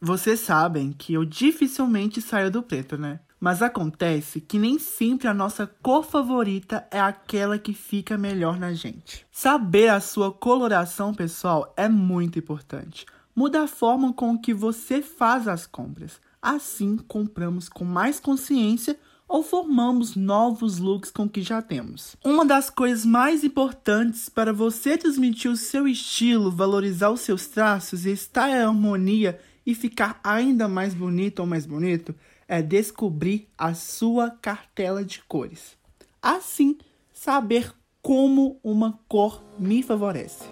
Vocês sabem que eu dificilmente saio do preto, né? Mas acontece que nem sempre a nossa cor favorita é aquela que fica melhor na gente. Saber a sua coloração pessoal é muito importante. Muda a forma com que você faz as compras. Assim, compramos com mais consciência ou formamos novos looks com o que já temos. Uma das coisas mais importantes para você transmitir o seu estilo, valorizar os seus traços e estar em harmonia e ficar ainda mais bonito ou mais bonito é descobrir a sua cartela de cores. Assim, saber como uma cor me favorece.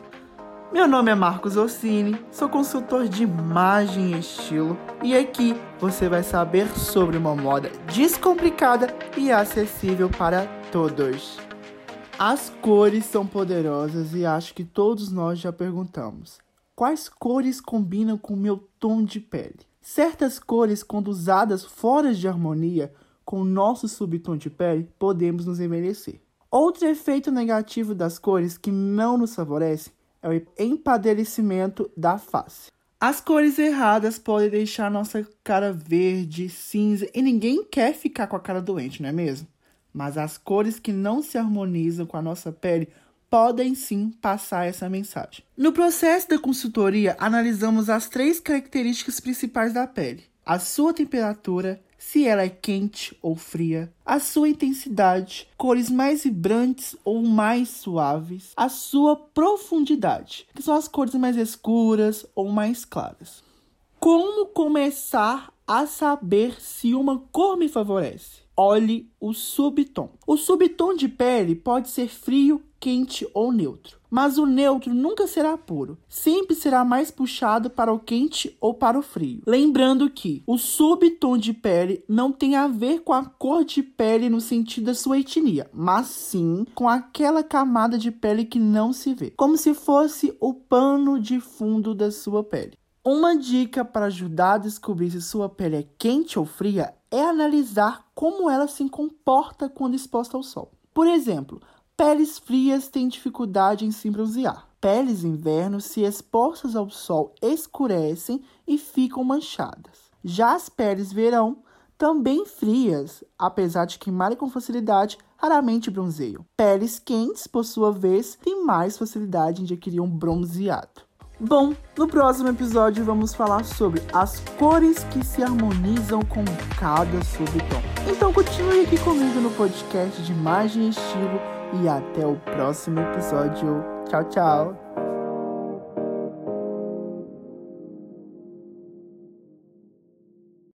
Meu nome é Marcos Orsini, sou consultor de imagem e estilo e aqui você vai saber sobre uma moda descomplicada e acessível para todos. As cores são poderosas e acho que todos nós já perguntamos: quais cores combinam com meu tom de pele? Certas cores, quando usadas fora de harmonia com o nosso subtom de pele, podemos nos envelhecer. Outro efeito negativo das cores que não nos favorece é o empadelecimento da face. As cores erradas podem deixar nossa cara verde, cinza e ninguém quer ficar com a cara doente, não é mesmo? Mas as cores que não se harmonizam com a nossa pele podem sim passar essa mensagem. No processo da consultoria, analisamos as três características principais da pele: a sua temperatura, se ela é quente ou fria, a sua intensidade, cores mais vibrantes ou mais suaves, a sua profundidade, que são as cores mais escuras ou mais claras. Como começar a saber se uma cor me favorece? Olhe o subtom. O subtom de pele pode ser frio, quente ou neutro. Mas o neutro nunca será puro, sempre será mais puxado para o quente ou para o frio. Lembrando que o subtom de pele não tem a ver com a cor de pele no sentido da sua etnia, mas sim com aquela camada de pele que não se vê, como se fosse o pano de fundo da sua pele. Uma dica para ajudar a descobrir se sua pele é quente ou fria é analisar como ela se comporta quando exposta ao sol. Por exemplo, peles frias têm dificuldade em se bronzear. Peles inverno, se expostas ao sol, escurecem e ficam manchadas. Já as peles verão, também frias, apesar de queimarem com facilidade, raramente bronzeiam. Peles quentes, por sua vez, têm mais facilidade em adquirir um bronzeado. Bom, no próximo episódio vamos falar sobre as cores que se harmonizam com cada subtom. Então continue aqui comigo no podcast de Imagem e Estilo e até o próximo episódio. Tchau, tchau!